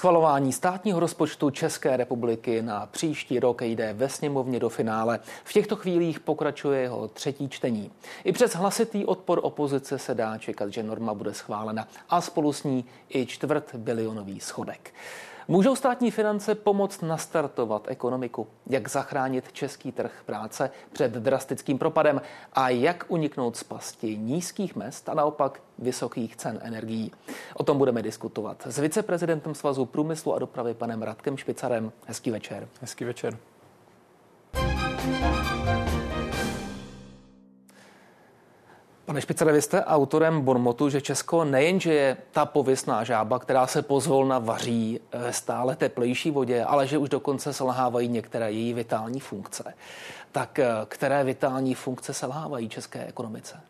Schvalování státního rozpočtu České republiky na příští rok jde ve sněmovně do finále. V těchto chvílích pokračuje jeho třetí čtení. I přes hlasitý odpor opozice se dá čekat, že norma bude schválena a spolu s ní i čtvrt bilionový schodek. Můžou státní finance pomoct nastartovat ekonomiku? Jak zachránit český trh práce před drastickým propadem? A jak uniknout z pasti nízkých mest a naopak vysokých cen energií? O tom budeme diskutovat s viceprezidentem Svazu průmyslu a dopravy panem Radkem Špicarem. Hezký večer. Hezký večer. Pane Špicere, vy jste autorem Bonmotu, že Česko nejenže je ta pověstná žába, která se pozvolna vaří ve stále teplejší vodě, ale že už dokonce selhávají některé její vitální funkce. Tak eh, které vitální funkce selhávají české ekonomice?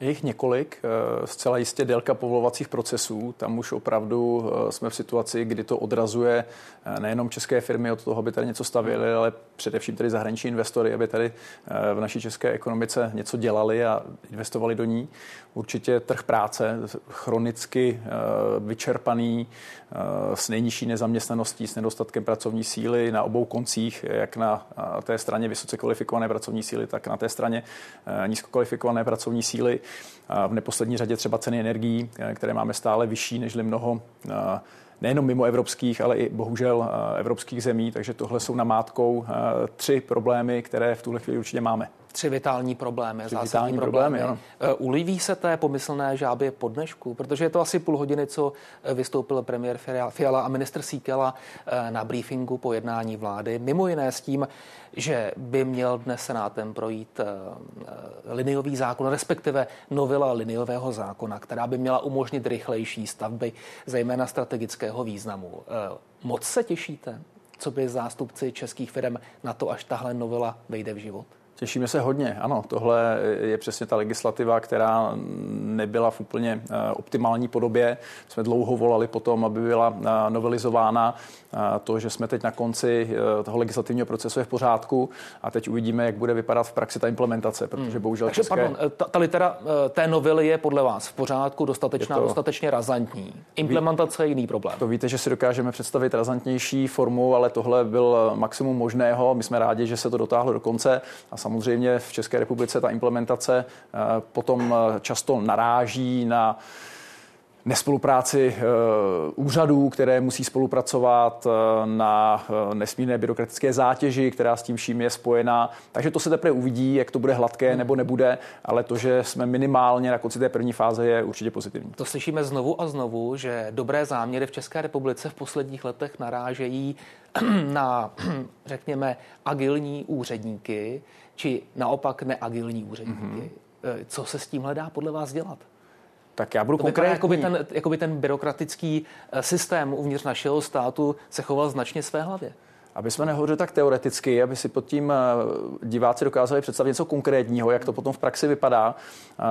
Je jich několik, eh, zcela jistě délka povolovacích procesů. Tam už opravdu eh, jsme v situaci, kdy to odrazuje eh, nejenom české firmy od toho, aby tady něco stavěly, ale především tady zahraniční investory, aby tady v naší české ekonomice něco dělali a investovali do ní. Určitě trh práce, chronicky vyčerpaný, s nejnižší nezaměstnaností, s nedostatkem pracovní síly na obou koncích, jak na té straně vysoce kvalifikované pracovní síly, tak na té straně nízkokvalifikované pracovní síly v neposlední řadě třeba ceny energií, eh, které máme stále vyšší než mnoho eh, nejenom mimo evropských, ale i bohužel eh, evropských zemí. Takže tohle jsou namátkou tři problémy, které v tuhle chvíli určitě máme tři vitální problémy. Tři vitální problémy, problémy ano. Uliví se té pomyslné žábě po dnešku, protože je to asi půl hodiny, co vystoupil premiér Fiala a minister Síkela na briefingu po jednání vlády. Mimo jiné s tím, že by měl dnes senátem projít liniový zákon, respektive novela liniového zákona, která by měla umožnit rychlejší stavby, zejména strategického významu. Moc se těšíte, co by zástupci českých firm na to, až tahle novela vejde v život? Těšíme se hodně. Ano, tohle je přesně ta legislativa, která nebyla v úplně eh, optimální podobě. Jsme dlouho volali potom, aby byla eh, novelizována. To, že jsme teď na konci eh, toho legislativního procesu je v pořádku a teď uvidíme, jak bude vypadat v praxi ta implementace, protože hmm. bohužel Takže, české... pardon, ta, ta litera té novely je podle vás v pořádku, dostatečná, to... dostatečně razantní. Implementace je jiný problém. To víte, že si dokážeme představit razantnější formu, ale tohle byl maximum možného. My jsme rádi, že se to dotáhlo do konce a samozřejmě v České republice ta implementace eh, potom eh, často naráží na nespolupráci eh, úřadů, které musí spolupracovat na nesmírné byrokratické zátěži, která s tím vším je spojená. Takže to se teprve uvidí, jak to bude hladké nebo nebude, ale to, že jsme minimálně na konci té první fáze, je určitě pozitivní. To slyšíme znovu a znovu, že dobré záměry v České republice v posledních letech narážejí na, řekněme, agilní úředníky, či naopak neagilní úředníky. Mm-hmm. Co se s tím hledá podle vás dělat? Tak já budu konkrétní. Jakoby ten, jakoby ten byrokratický eh, systém uvnitř našeho státu se choval značně své hlavě. Aby jsme nehovořili tak teoreticky, aby si pod tím eh, diváci dokázali představit něco konkrétního, jak to potom v praxi vypadá,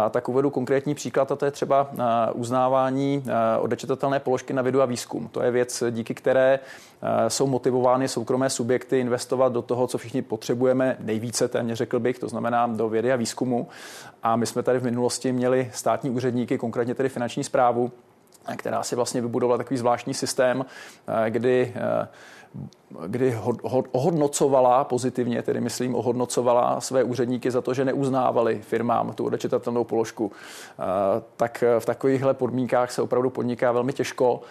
tak uvedu konkrétní příklad, a to je třeba eh, uznávání eh, odečetatelné položky na vědu a výzkum. To je věc, díky které jsou motivovány soukromé subjekty investovat do toho, co všichni potřebujeme nejvíce, téměř řekl bych, to znamená do vědy a výzkumu. A my jsme tady v minulosti měli státní úředníky, konkrétně tedy finanční zprávu, která si vlastně vybudovala takový zvláštní systém, kdy kdy ohodnocovala pozitivně, tedy myslím, ohodnocovala své úředníky za to, že neuznávali firmám tu odečitatelnou položku. Tak v takovýchhle podmínkách se opravdu podniká velmi těžko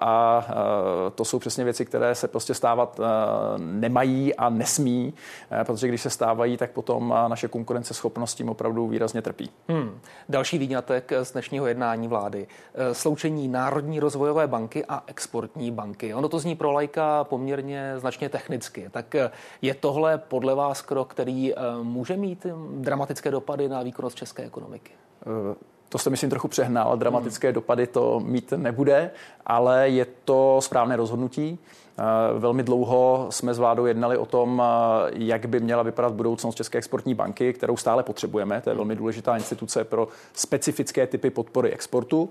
a to jsou přesně věci, které se prostě stávat nemají a nesmí, protože když se stávají, tak potom naše konkurenceschopnost tím opravdu výrazně trpí. Hmm. Další výňatek z dnešního jednání vlády. Sloučení Národní rozvojové banky a exportní banky. Ono to zní pro lajka poměrně značně technicky. Tak eh, je tohle podle vás krok, který eh, může mít hm, dramatické dopady na výkonnost české ekonomiky? Uh to se myslím trochu přehnal, dramatické hmm. dopady to mít nebude, ale je to správné rozhodnutí. Velmi dlouho jsme s vládou jednali o tom, jak by měla vypadat budoucnost České exportní banky, kterou stále potřebujeme. To je velmi důležitá instituce pro specifické typy podpory exportu.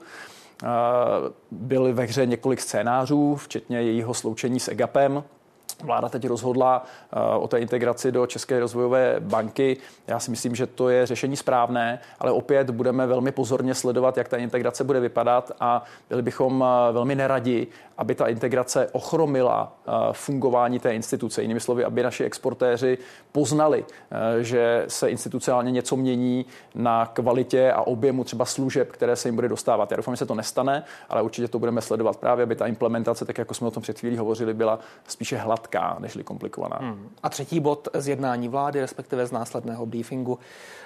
Byly ve hře několik scénářů, včetně jejího sloučení s EGAPem. Vláda teď rozhodla eh, o té integraci do České rozvojové banky. Já si myslím, že to je řešení správné, ale opět budeme velmi pozorně sledovat, jak ta integrace bude vypadat a byli bychom eh, velmi neradi, aby ta integrace ochromila eh, fungování té instituce. Jinými slovy, aby naši exportéři poznali, že se institucionálně něco mění na kvalitě a objemu třeba služeb, které se jim bude dostávat. Já doufám, že se to nestane, ale určitě to budeme sledovat právě, aby ta implementace, tak jako jsme o tom před chvílí hovořili, byla spíše hladká lehká, nežli komplikovaná. Hmm. A třetí bod z jednání vlády, respektive z následného briefingu,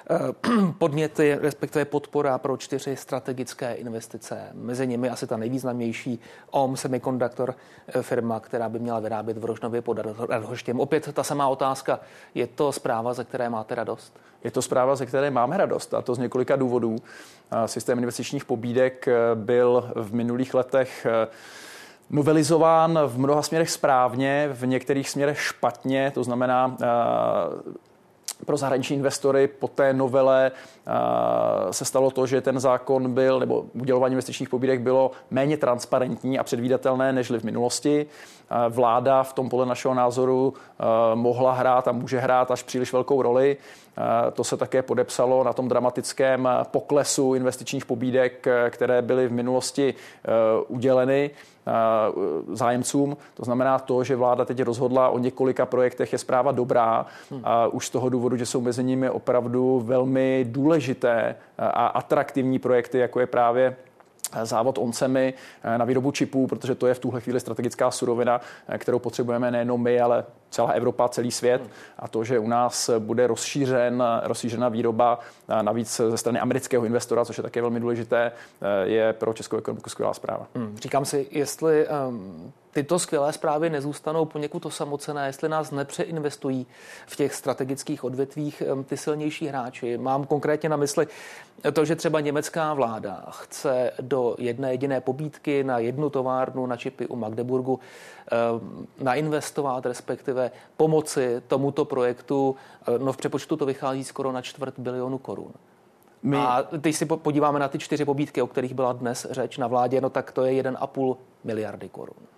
eh, podněty, respektive podpora pro čtyři strategické investice. Mezi nimi asi ta nejvýznamnější OM Semiconductor eh, firma, která by měla vyrábět v Rožnově pod Radhoštěm. Opět ta samá otázka. Je to zpráva, ze které máte radost? Je to zpráva, ze které máme radost, a to z několika důvodů. Systém investičních pobídek eh, byl v minulých letech novelizován v mnoha směrech správně, v některých směrech špatně, to znamená eh, pro zahraniční investory po té novele eh, se stalo to, že ten zákon byl, nebo udělování investičních pobídek bylo méně transparentní a předvídatelné nežli v minulosti. Eh, vláda v tom podle našeho názoru mohla hrát a může hrát až příliš velkou roli. To se také podepsalo na tom dramatickém poklesu investičních pobídek, které byly v minulosti uděleny. Eh, zájemcům. To znamená to, že vláda teď rozhodla o několika projektech, je zpráva dobrá. Hmm. A už z toho důvodu, že jsou mezi nimi opravdu velmi důležité a atraktivní projekty, jako je právě závod Oncemi eh, na výrobu čipů, protože to je v tuhle chvíli strategická surovina, eh, kterou potřebujeme nejenom my, ale celá Evropa, celý svět. A to, že u nás bude rozšířen, rozšířena výroba navíc ze strany amerického investora, což je také velmi důležité, je pro českou ekonomiku skvělá zpráva. Hmm. Říkám si, jestli um, tyto skvělé zprávy nezůstanou poněkud osamocené, jestli nás nepřeinvestují v těch strategických odvětvích ty silnější hráči. Mám konkrétně na mysli to, že třeba německá vláda chce do jedné jediné pobídky na jednu továrnu na čipy u Magdeburgu nainvestovat, respektive pomoci tomuto projektu. Uh, no v přepočtu to vychází skoro na čtvrt bilionu korun. My... A teď si podíváme na ty čtyři pobídky, o kterých byla dnes řeč na vládě, no tak to je 1,5 miliardy korun.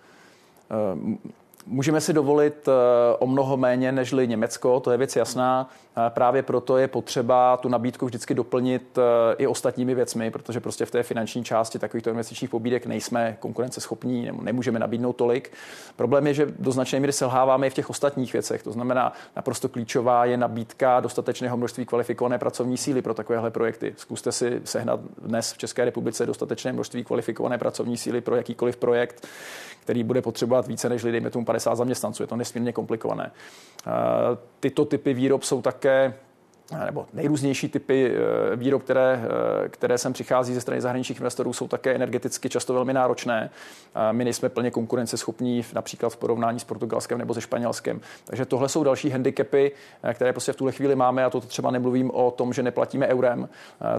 Uh, Můžeme si dovolit eh, o mnoho méně nežli Německo, to je věc jasná. Eh, právě proto je potřeba tu nabídku vždycky doplnit eh, i ostatními věcmi, protože prostě v té finanční části takovýchto investičních pobídek nejsme konkurenceschopní, nemůžeme nabídnout tolik. Problém je, že do značné míry selháváme i v těch ostatních věcech. To znamená, naprosto klíčová je nabídka dostatečného množství kvalifikované pracovní síly pro takovéhle projekty. Zkuste si sehnat dnes v České republice dostatečné množství kvalifikované pracovní síly pro jakýkoliv projekt, který bude potřebovat více než lidé, dejme tomu 50 zaměstnanců. Je to nesmírně komplikované. Eh, tyto typy výrob jsou také nebo nejrůznější typy eh, výrob, které, eh, které sem přichází ze strany zahraničních investorů, jsou také energeticky často velmi náročné. My nejsme plně konkurenceschopní například v porovnání s Portugalskem nebo se Španělskem. Takže tohle jsou další handicapy, eh, které prostě v tuhle chvíli máme a to třeba nemluvím o tom, že neplatíme eurem,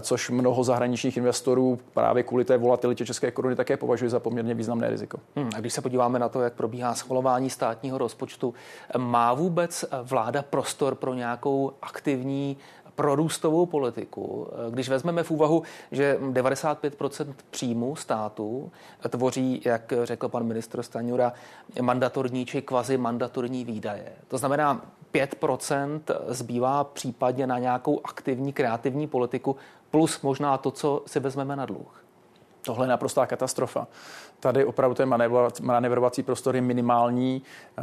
což mnoho zahraničních investorů právě kvůli té volatilitě české koruny také považuje za poměrně významné riziko. Hmm, a když se podíváme na to, jak probíhá schvalování státního rozpočtu, má vůbec vláda prostor pro nějakou aktivní prorůstovou politiku, když vezmeme v úvahu, že 95% příjmů státu tvoří, jak řekl pan ministr Staňura, mandatorní či kvazi mandatorní výdaje. To znamená, 5% zbývá případně na nějakou aktivní kreativní politiku, plus možná to, co si vezmeme na dluh. Tohle je naprostá katastrofa. Tady opravdu ten manevrovací prostor je minimální.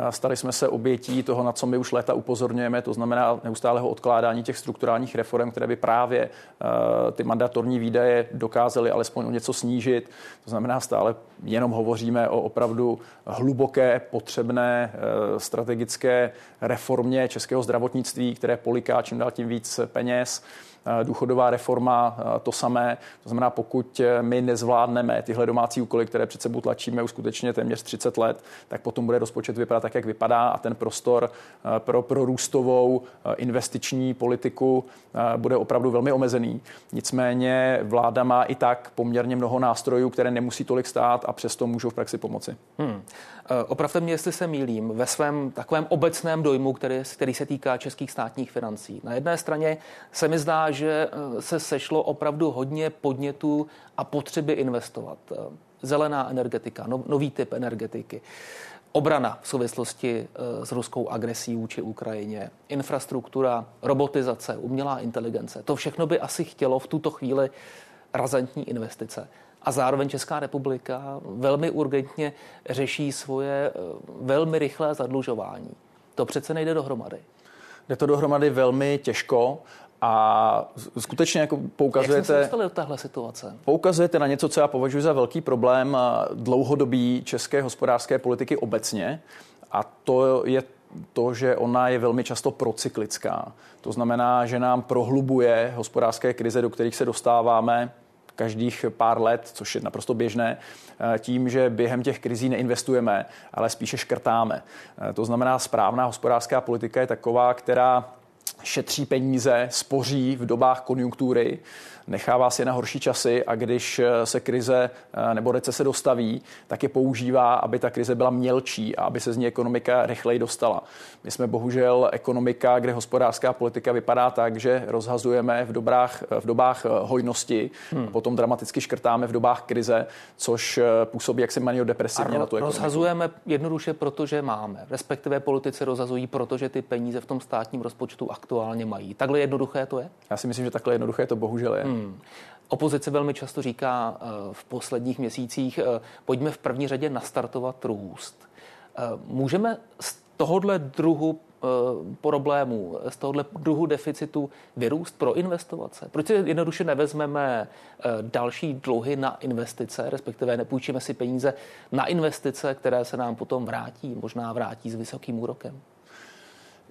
Stali jsme se obětí toho, na co my už léta upozorňujeme, to znamená neustálého odkládání těch strukturálních reform, které by právě eh, ty mandatorní výdaje dokázaly alespoň o něco snížit. To znamená, stále jenom hovoříme o opravdu hluboké, potřebné eh, strategické reformě českého zdravotnictví, které poliká čím dál tím víc peněz. Eh, důchodová reforma eh, to samé. To znamená, pokud eh, my nezvládneme tyhle domácí úkoly, které před sebou tlačíme už skutečně téměř 30 let, tak potom bude rozpočet vypadat tak, jak vypadá a ten prostor pro prorůstovou investiční politiku bude opravdu velmi omezený. Nicméně vláda má i tak poměrně mnoho nástrojů, které nemusí tolik stát a přesto můžou v praxi pomoci. Hmm. Opravdu mě, jestli se mýlím, ve svém takovém obecném dojmu, který, který se týká českých státních financí. Na jedné straně se mi zdá, že eh, se sešlo opravdu hodně podnětů a potřeby investovat. Eh, zelená energetika, no, nový typ energetiky obrana v souvislosti eh, s ruskou agresí vůči Ukrajině, infrastruktura, robotizace, umělá inteligence. To všechno by asi chtělo v tuto chvíli razantní investice. A zároveň Česká republika velmi urgentně řeší svoje velmi rychlé zadlužování. To přece nejde dohromady. Jde to dohromady velmi těžko a skutečně jako poukazujete... Jak jsme se do téhle situace? Poukazujete na něco, co já považuji za velký problém dlouhodobí české hospodářské politiky obecně a to je to, že ona je velmi často procyklická. To znamená, že nám prohlubuje hospodářské krize, do kterých se dostáváme každých pár let, což je naprosto běžné, tím, že během těch krizí neinvestujeme, ale spíše škrtáme. To znamená, správná hospodářská politika je taková, která šetří peníze, spoří v dobách konjunktury, nechává si na horší časy a když eh, se krize eh, nebo recese dostaví, tak je používá, aby ta krize byla mělčí a aby se z ní ekonomika rychleji dostala. My jsme bohužel ekonomika, kde hospodářská politika vypadá tak, že rozhazujeme v, dobrách, v dobách eh, hojnosti, hmm. a potom dramaticky škrtáme v dobách krize, což působí jaksi maniodepresivně ro- na tu ekonomiku. Rozhazujeme jednoduše, protože máme. Respektive politici rozhazují, protože ty peníze v tom státním rozpočtu aktuálně mají. Takhle jednoduché to je? Já si myslím, že takhle jednoduché to bohužel je. Hmm. Hmm. Opozice velmi často říká eh, v posledních měsících, eh, pojďme v první řadě nastartovat růst. Eh, můžeme z tohohle druhu problémů, z tohohle druhu deficitu vyrůst pro investice? Proč si jednoduše nevezmeme další dluhy na investice, respektive nepůjčíme si peníze na investice, které se nám potom vrátí, možná vrátí s vysokým úrokem?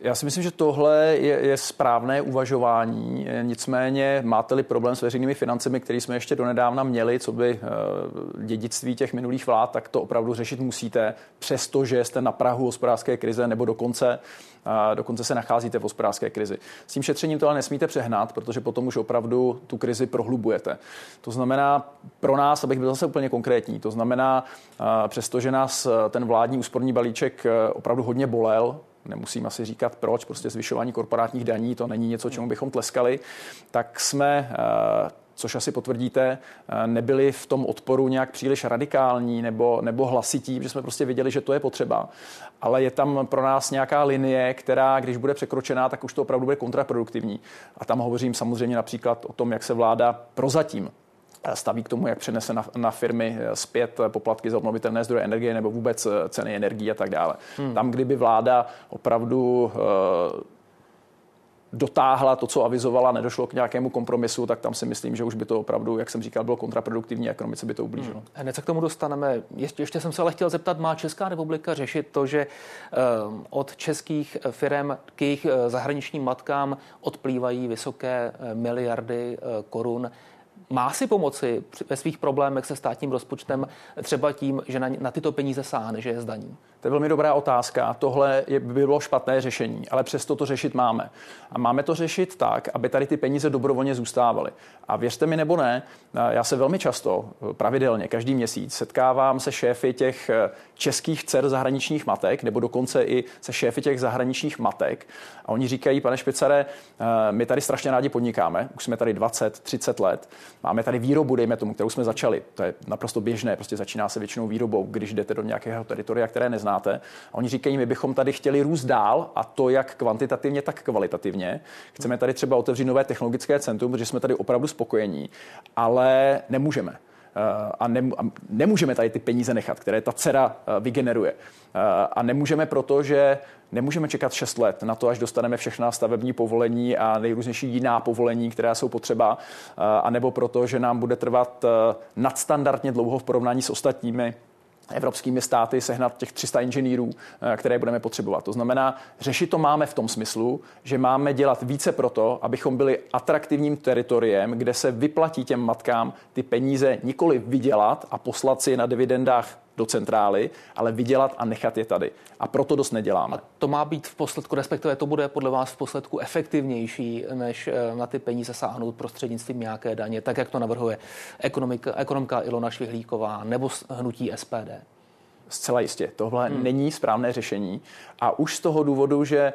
Já si myslím, že tohle je, je správné uvažování. Nicméně máte-li problém s veřejnými financemi, který jsme ještě donedávna měli, co by uh, dědictví těch minulých vlád, tak to opravdu řešit musíte, přestože jste na Prahu hospodářské krize nebo dokonce, uh, dokonce se nacházíte v hospodářské krizi. S tím šetřením to ale nesmíte přehnat, protože potom už opravdu tu krizi prohlubujete. To znamená pro nás, abych byl zase úplně konkrétní, to znamená, uh, přestože nás ten vládní úsporný balíček opravdu hodně bolel, nemusím asi říkat proč, prostě zvyšování korporátních daní, to není něco, čemu bychom tleskali, tak jsme eh, což asi potvrdíte, eh, nebyli v tom odporu nějak příliš radikální nebo, nebo hlasití, že jsme prostě viděli, že to je potřeba. Ale je tam pro nás nějaká linie, která, když bude překročená, tak už to opravdu bude kontraproduktivní. A tam hovořím samozřejmě například o tom, jak se vláda prozatím staví k tomu, jak přenese na, na firmy eh, zpět eh, poplatky za obnovitelné zdroje energie nebo vůbec eh, ceny energií a tak dále. Hmm. Tam, kdyby vláda opravdu dotáhla to, co avizovala, nedošlo k nějakému kompromisu, tak tam si myslím, že už by to opravdu, jak jsem říkal, bylo kontraproduktivní, ekonomice by to ublížilo. Hmm. Hned se k tomu dostaneme. Ještě, ještě jsem se ale chtěl zeptat, má Česká republika řešit to, že uh, od českých firm k jejich zahraničním matkám odplývají vysoké miliardy korun má si pomoci ve svých problémech se státním rozpočtem třeba tím, že na, na tyto peníze sáhne, že je zdaní? To je velmi dobrá otázka. Tohle je, by bylo špatné řešení, ale přesto to řešit máme. A máme to řešit tak, aby tady ty peníze dobrovolně zůstávaly. A věřte mi nebo ne, já se velmi často, pravidelně, každý měsíc setkávám se šéfy těch eh, českých dcer zahraničních matek, nebo dokonce i se šéfy těch zahraničních matek. A oni říkají, pane Špicare, eh, my tady strašně rádi podnikáme, už jsme tady 20, 30 let, máme tady výrobu, dejme tomu, kterou jsme začali. To je naprosto běžné, prostě začíná se většinou výrobou, když jdete do nějakého teritoria, které neznáte znáte. A oni říkají, my bychom tady chtěli růst dál a to jak kvantitativně, tak kvalitativně. Chceme tady třeba otevřít nové technologické centrum, protože jsme tady opravdu spokojení, ale nemůžeme eh, a nemůžeme tady ty peníze nechat, které ta dcera eh, vygeneruje. Eh, a nemůžeme proto, že nemůžeme čekat 6 let na to, až dostaneme všechna stavební povolení a nejrůznější jiná povolení, která jsou potřeba, a nebo proto, že nám bude trvat nadstandardně dlouho v porovnání s ostatními evropskými státy sehnat těch 300 inženýrů, eh, které budeme potřebovat. To znamená, řešit to máme v tom smyslu, že máme dělat více proto, abychom byli atraktivním teritoriem, kde se vyplatí těm matkám ty peníze nikoli vydělat a poslat si na dividendách do centrály, ale vydělat a nechat je tady. A proto dost neděláme. A to má být v posledku, respektive to bude podle vás v posledku efektivnější, než eh, na ty peníze sáhnout prostřednictvím nějaké daně, tak jak to navrhuje ekonomika, ekonomka Ilona Švihlíková nebo hnutí SPD. Zcela jistě. Tohle hmm. není správné řešení. A už z toho důvodu, že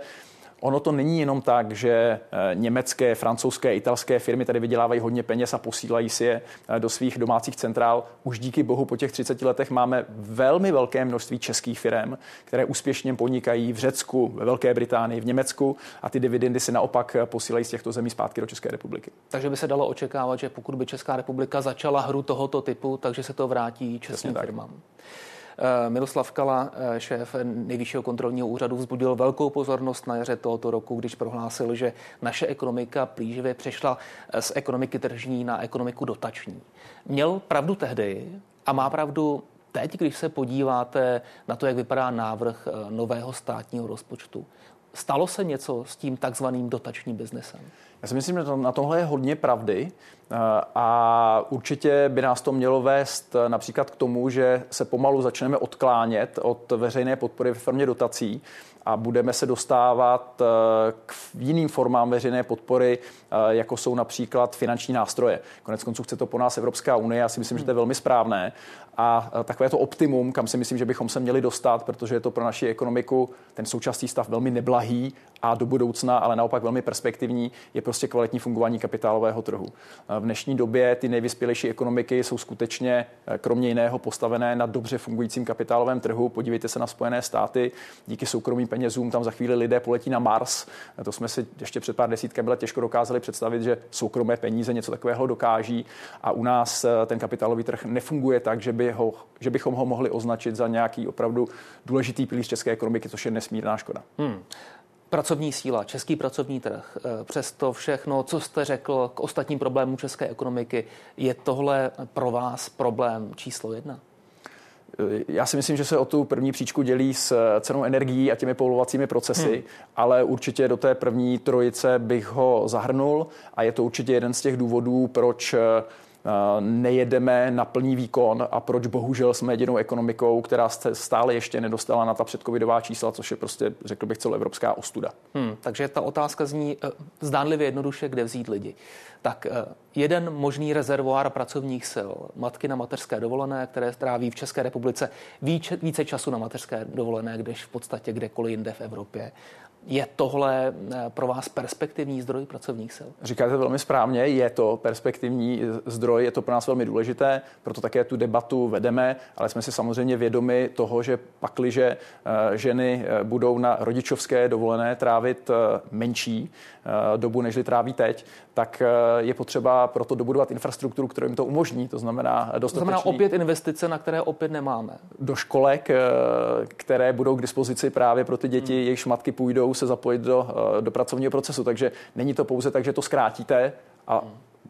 ono to není jenom tak, že německé, francouzské, italské firmy tady vydělávají hodně peněz a posílají si je do svých domácích centrál. Už díky bohu po těch 30 letech máme velmi velké množství českých firm, které úspěšně podnikají v Řecku, ve Velké Británii, v Německu a ty dividendy se naopak posílají z těchto zemí zpátky do České republiky. Takže by se dalo očekávat, že pokud by Česká republika začala hru tohoto typu, takže se to vrátí českým firmám. Eh, Miroslav Kala, eh, šéf nejvyššího kontrolního úřadu, vzbudil velkou pozornost na jaře tohoto roku, když prohlásil, že naše ekonomika plíživě přešla eh, z ekonomiky tržní na ekonomiku dotační. Měl pravdu tehdy a má pravdu teď, když se podíváte na to, jak vypadá návrh nového státního rozpočtu. Stalo se něco s tím takzvaným dotačním biznesem? Já si myslím, že na tohle je hodně pravdy eh, a určitě by nás to mělo vést eh, například k tomu, že se pomalu začneme odklánět od veřejné podpory ve formě dotací a budeme se dostávat eh, k jiným formám veřejné podpory, jako jsou například finanční nástroje. Konec konců chce to po nás Evropská unie, já si myslím, že to je velmi správné a takové to optimum, kam si myslím, že bychom se měli dostat, protože je to pro naši ekonomiku ten současný stav velmi neblahý a do budoucna, ale naopak velmi perspektivní, je prostě kvalitní fungování kapitálového trhu. V dnešní době ty nejvyspělejší ekonomiky jsou skutečně kromě jiného postavené na dobře fungujícím kapitálovém trhu. Podívejte se na Spojené státy, díky soukromým penězům tam za chvíli lidé poletí na Mars. To jsme si ještě před pár desítkami let těžko dokázali představit, že soukromé peníze něco takového dokáží a u nás ten kapitálový trh nefunguje tak, že by by ho, že bychom ho mohli označit za nějaký opravdu důležitý pilíř české ekonomiky, což je nesmírná škoda. Hmm. Pracovní síla, český pracovní trh, eh, přes to všechno, co jste řekl k ostatním problémům české ekonomiky, je tohle pro vás problém číslo jedna? Eh, já si myslím, že se o tu první příčku dělí s eh, cenou energií a těmi povolovacími procesy, hmm. ale určitě do té první trojice bych ho zahrnul a je to určitě jeden z těch důvodů, proč nejedeme na plný výkon a proč bohužel jsme jedinou ekonomikou, která stále ještě nedostala na ta předcovidová čísla, což je prostě, řekl bych, celoevropská ostuda. Hmm, takže ta otázka zní uh, zdánlivě jednoduše, kde vzít lidi. Tak uh, jeden možný rezervoár pracovních sil, matky na mateřské dovolené, které tráví v České republice více, více času na mateřské dovolené, když v podstatě kdekoliv jinde v Evropě. Je tohle eh, pro vás perspektivní zdroj pracovních sil? Říkáte velmi správně, je to perspektivní zdroj, je to pro nás velmi důležité, proto také tu debatu vedeme, ale jsme si samozřejmě vědomi toho, že pakliže eh, ženy eh, budou na rodičovské dovolené trávit menší dobu, než tráví teď, tak je potřeba proto dobudovat infrastrukturu, kterou jim to umožní. To znamená dostatečný... To znamená opět investice, na které opět nemáme. Do školek, které budou k dispozici právě pro ty děti, hmm. jejichž matky půjdou se zapojit do, eh, do pracovního procesu. Takže není to pouze tak, že to zkrátíte a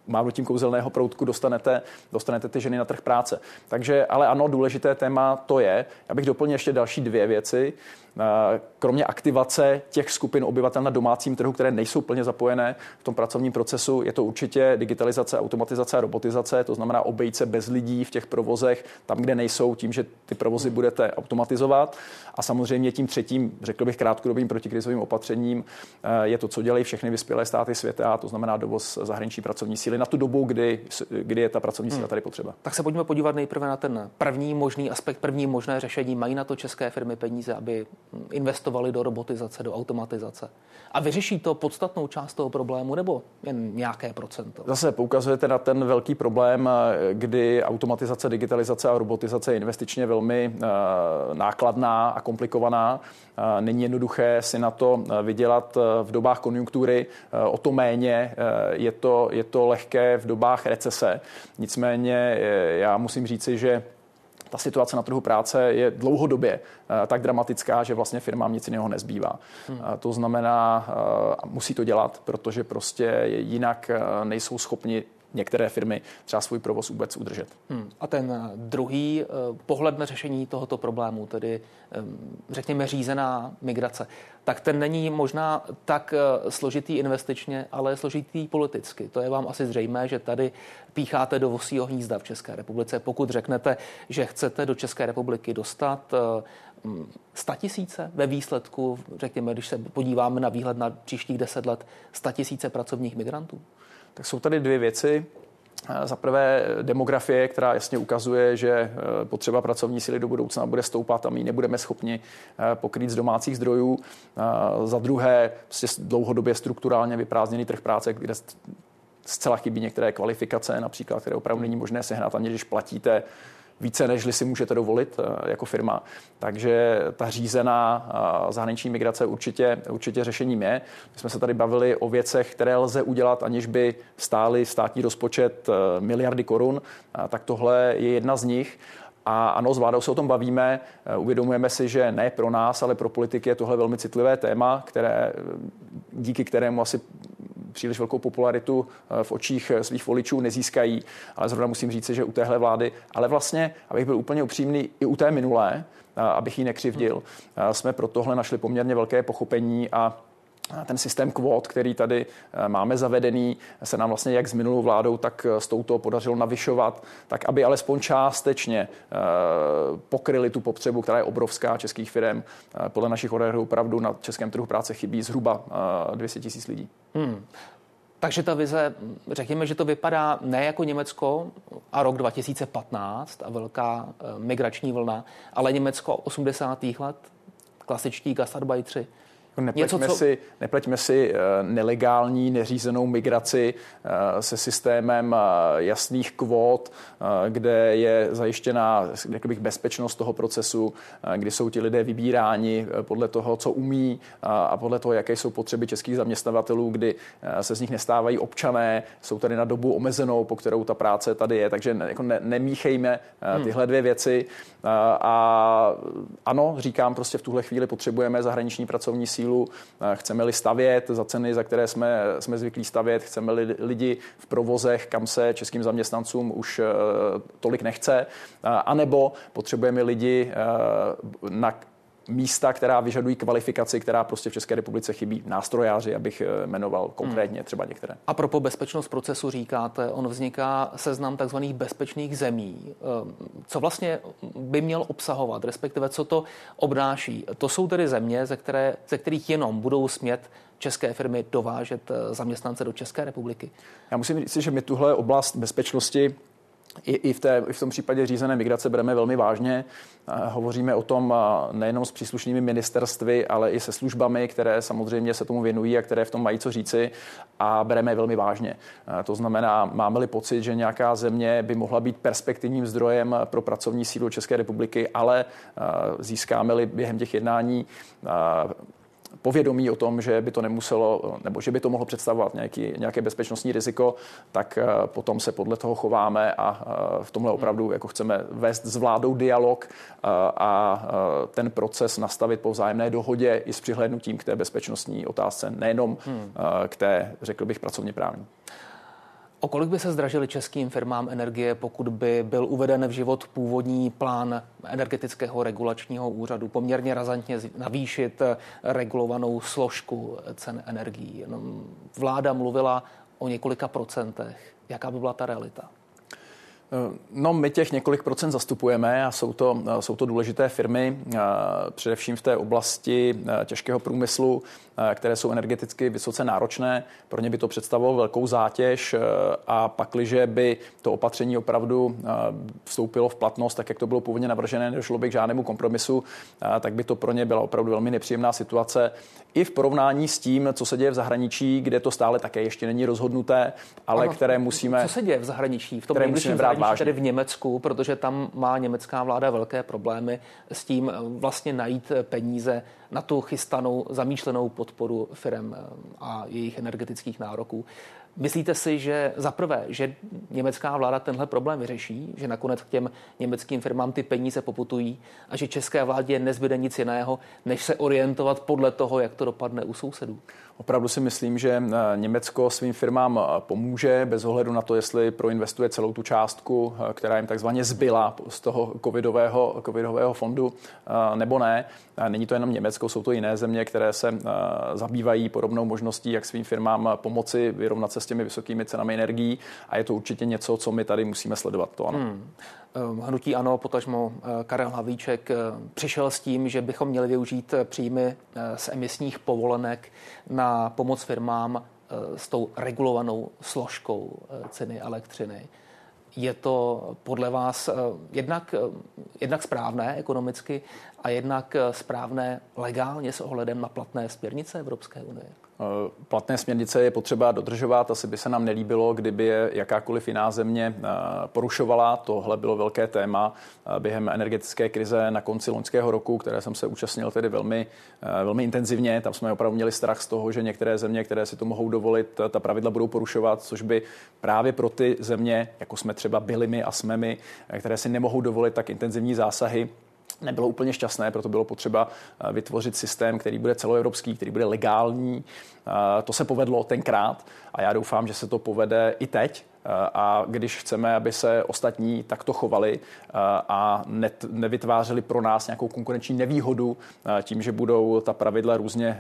mávnu tím kouzelného proutku dostanete, dostanete ty ženy na trh práce. Takže, ale ano, důležité téma to je. Já bych doplnil ještě další dvě věci. Eh, kromě aktivace těch skupin obyvatel na domácím trhu, které nejsou plně zapojené v tom pracovním procesu, je to určitě digitalizace, automatizace a robotizace, to znamená obejít se bez lidí v těch provozech, tam, kde nejsou, tím, že ty provozy budete automatizovat. A samozřejmě tím třetím, řekl bych, krátkodobým protikrizovým opatřením eh, je to, co dělají všechny vyspělé státy světa, to znamená dovoz zahraniční pracovní síly na tu dobu, kdy, kdy je ta pracovní síla hmm. tady potřeba. Tak se pojďme podívat nejprve na ten první možný aspekt, první možné řešení. Mají na to české firmy peníze, aby investovali do robotizace, do automatizace. A vyřeší to podstatnou část toho problému nebo jen nějaké procento? Zase poukazujete na ten velký problém, kdy automatizace, digitalizace a robotizace je investičně velmi eh, nákladná a komplikovaná. Eh, není jednoduché si na to eh, vydělat v dobách konjunktury, o to méně je to, je to lehké v dobách recese. Nicméně já musím říci, že ta situace na trhu práce je dlouhodobě eh, tak dramatická, že vlastně firmám nic jiného nezbývá. Hmm. Eh, to znamená, eh, musí to dělat, protože prostě jinak nejsou schopni některé firmy třeba svůj provoz vůbec udržet. Hmm. A ten druhý pohled na řešení tohoto problému, tedy řekněme řízená migrace, tak ten není možná tak složitý investičně, ale složitý politicky. To je vám asi zřejmé, že tady pícháte do vosího hnízda v České republice. Pokud řeknete, že chcete do České republiky dostat tisíce ve výsledku, řekněme, když se podíváme na výhled na příštích deset let, tisíce pracovních migrantů? Tak jsou tady dvě věci. za prvé demografie, která jasně ukazuje, že potřeba pracovní síly do budoucna bude stoupat a my nebudeme schopni pokrýt z domácích zdrojů. Za druhé, prostě dlouhodobě strukturálně vyprázdněný trh práce, kde zcela chybí některé kvalifikace, například, které opravdu není možné sehnat, ani když platíte více, než si můžete dovolit eh, jako firma. Takže ta řízená eh, zahraniční migrace určitě, určitě řešením je. My jsme se tady bavili o věcech, které lze udělat, aniž by stály státní rozpočet eh, miliardy korun, tak tohle je jedna z nich. A ano, s vládou se o tom bavíme. Uvědomujeme si, že ne pro nás, ale pro politiky je tohle velmi citlivé téma, které, díky kterému asi příliš velkou popularitu eh, v očích eh, svých voličů nezískají. Ale zrovna musím říct, že u téhle vlády, ale vlastně, abych byl úplně upřímný, i u té minulé, eh, abych ji nekřivdil, jsme pro tohle našli poměrně velké pochopení a ten systém kvót, který tady máme zavedený, se nám vlastně jak s minulou vládou, tak s touto podařilo navyšovat, tak aby alespoň částečně pokryli tu potřebu, která je obrovská českých firm. Podle našich odhadů opravdu na českém trhu práce chybí zhruba 200 tisíc lidí. Hmm. Takže ta vize, řekněme, že to vypadá ne jako Německo a rok 2015 a velká eh, migrační vlna, ale Německo 80. let, klasičtí gastarbeitři, Nepleťme, Něco, co... si, nepleťme si eh, nelegální, neřízenou migraci eh, se systémem eh, jasných kvót, kde je zajištěná bych, bezpečnost toho procesu, kdy jsou ti lidé vybíráni podle toho, co umí a podle toho, jaké jsou potřeby českých zaměstnavatelů, kdy se z nich nestávají občané, jsou tady na dobu omezenou, po kterou ta práce tady je. Takže jako ne, nemíchejme hmm. tyhle dvě věci. A ano, říkám, prostě v tuhle chvíli potřebujeme zahraniční pracovní sílu sílu, chceme-li stavět za ceny, za které jsme, jsme zvyklí stavět, chceme-li lidi v provozech, kam se českým zaměstnancům už eh, tolik nechce, anebo potřebujeme lidi eh, na místa, která vyžadují kvalifikaci, která prostě v České republice chybí. Nástrojáři, abych eh, jmenoval konkrétně hmm. třeba některé. A pro bezpečnost procesu říkáte, on vzniká seznam takzvaných bezpečných zemí. Eh, co vlastně by měl obsahovat, respektive co to obnáší? To jsou tedy země, ze, které, ze kterých jenom budou smět české firmy dovážet eh, zaměstnance do České republiky. Já musím říct, že my tuhle oblast bezpečnosti i, i, v té, i v tom případě řízené migrace bereme velmi vážně. Hovoříme o tom nejenom s příslušnými ministerstvy, ale i se službami, které samozřejmě se tomu věnují a které v tom mají co říci a bereme je velmi vážně. To znamená, máme-li pocit, že nějaká země by mohla být perspektivním zdrojem pro pracovní sílu České republiky, ale získáme-li během těch jednání povědomí o tom, že by to nemuselo, nebo že by to mohlo představovat nějaký, nějaké bezpečnostní riziko, tak eh, potom se podle toho chováme a eh, v tomhle opravdu jako chceme vést s vládou dialog eh, a ten proces nastavit po vzájemné dohodě i s přihlédnutím k té bezpečnostní otázce, nejenom hmm. k té, řekl bych, pracovně právní. O kolik by se zdražily českým firmám energie, pokud by byl uveden v život původní plán energetického regulačního úřadu, poměrně razantně navýšit regulovanou složku cen energií? Vláda mluvila o několika procentech. Jaká by byla ta realita? No, my těch několik procent zastupujeme a jsou to, jsou to důležité firmy, především v té oblasti těžkého průmyslu, které jsou energeticky vysoce náročné. Pro ně by to představovalo velkou zátěž a pakliže by to opatření opravdu vstoupilo v platnost, tak jak to bylo původně navržené, nedošlo by k žádnému kompromisu, tak by to pro ně byla opravdu velmi nepříjemná situace. I v porovnání s tím, co se děje v zahraničí, kde to stále také ještě není rozhodnuté, ale ano, které musíme. Co se děje v zahraničí? V tom nejbližším brát vážně. tedy v Německu, protože tam má německá vláda velké problémy s tím eh, vlastně najít peníze na tu chystanou, zamýšlenou podporu firm eh, a jejich energetických nároků. Myslíte si, že za prvé, že německá vláda tenhle problém vyřeší, že nakonec k těm německým firmám ty peníze poputují a že české vládě nezbyde nic jiného, než se orientovat podle toho, jak to dopadne u sousedů? Opravdu si myslím, že eh, Německo svým firmám eh, pomůže bez ohledu na to, jestli proinvestuje celou tu částku, eh, která jim takzvaně zbyla z toho covidového, covidového fondu, nebo ne. Není to jenom Německo, jsou to jiné země, které se zabývají podobnou možností, jak svým firmám pomoci vyrovnat se s těmi vysokými cenami energií a je to určitě něco, co my tady musíme sledovat. To ano. Hmm. Ehm, hnutí ano, potažmo eh, Karel Havíček eh, přišel s tím, že bychom měli využít eh, příjmy z emisních povolenek na pomoc firmám s tou regulovanou složkou ceny elektřiny. Je to podle vás jednak, jednak správné ekonomicky a jednak správné legálně s ohledem na platné směrnice Evropské unie? Eh, platné směrnice je potřeba dodržovat. Asi by se nám nelíbilo, kdyby je jakákoliv jiná země eh, porušovala. Tohle bylo velké téma eh, během energetické krize na konci loňského roku, které jsem se účastnil tedy velmi, velmi intenzivně. Tam jsme opravdu měli strach z toho, že některé země, které si to mohou dovolit, ta pravidla budou porušovat, což by právě pro ty země, jako jsme třeba byli my a jsme my, které si nemohou dovolit tak intenzivní zásahy, nebylo úplně šťastné, proto bylo potřeba eh, vytvořit systém, který bude celoevropský, který bude legální. Eh, to se povedlo tenkrát a já doufám, že se to povede i teď. Eh, a když chceme, aby se ostatní takto chovali a nevytvářeli pro nás nějakou konkurenční nevýhodu tím, že budou ta pravidla různě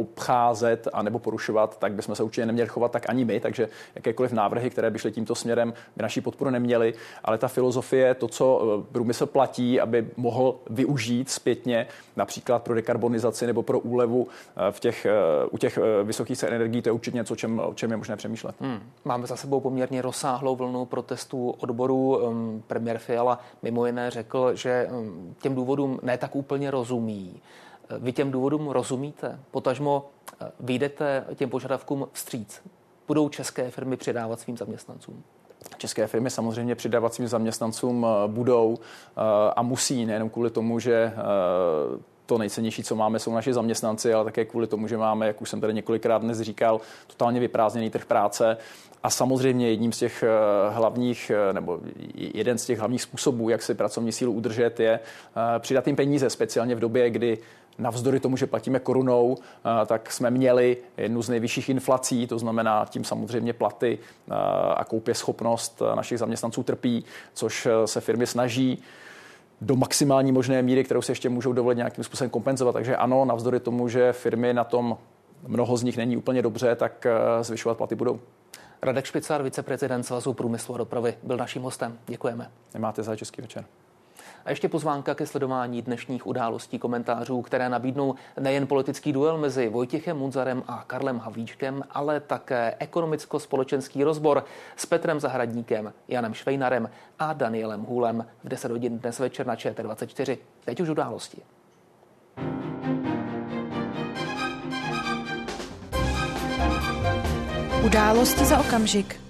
obcházet a nebo porušovat, tak bychom se určitě neměli chovat tak ani my, takže jakékoliv návrhy, které by šly tímto směrem, by naší podporu neměly, ale ta filozofie, to, co eh, průmysl platí, aby mohl využít zpětně například pro dekarbonizaci nebo pro úlevu eh, v těch, eh, u těch vysokých cen energií, to je určitě něco, čem, o čem je možné přemýšlet. Hmm. Máme za sebou poměrně rozsáhlou vlnu protestů odborů. Premiér Fiala mimo jiné řekl, že těm důvodům ne tak úplně rozumí. Vy těm důvodům rozumíte? Potažmo eh, vyjdete těm požadavkům vstříc? Budou české firmy přidávat svým zaměstnancům? České firmy samozřejmě přidávat svým zaměstnancům eh, budou eh, a musí, nejenom kvůli tomu, že to nejcennější, co máme, jsou naši zaměstnanci, ale také kvůli tomu, že máme, jak už jsem tady několikrát dnes říkal, totálně vyprázdněný trh práce. A samozřejmě jedním z těch hlavních, nebo jeden z těch hlavních způsobů, jak si pracovní sílu udržet, je přidat jim peníze, speciálně v době, kdy navzdory tomu, že platíme korunou, tak jsme měli jednu z nejvyšších inflací, to znamená tím samozřejmě platy a koupě schopnost našich zaměstnanců trpí, což se firmy snaží do maximální možné míry, kterou si ještě můžou dovolit nějakým způsobem kompenzovat. Takže ano, navzdory tomu, že firmy na tom mnoho z nich není úplně dobře, tak zvyšovat platy budou. Radek Špicar, viceprezident Svazu průmyslu a dopravy, byl naším hostem. Děkujeme. Nemáte za český večer. A ještě pozvánka ke sledování dnešních událostí komentářů, které nabídnou nejen politický duel mezi Vojtěchem Munzarem a Karlem Havlíčkem, ale také ekonomicko-společenský rozbor s Petrem Zahradníkem, Janem Švejnarem a Danielem Hůlem v 10 hodin dnes večer na ČT24. Teď už události. Události za okamžik.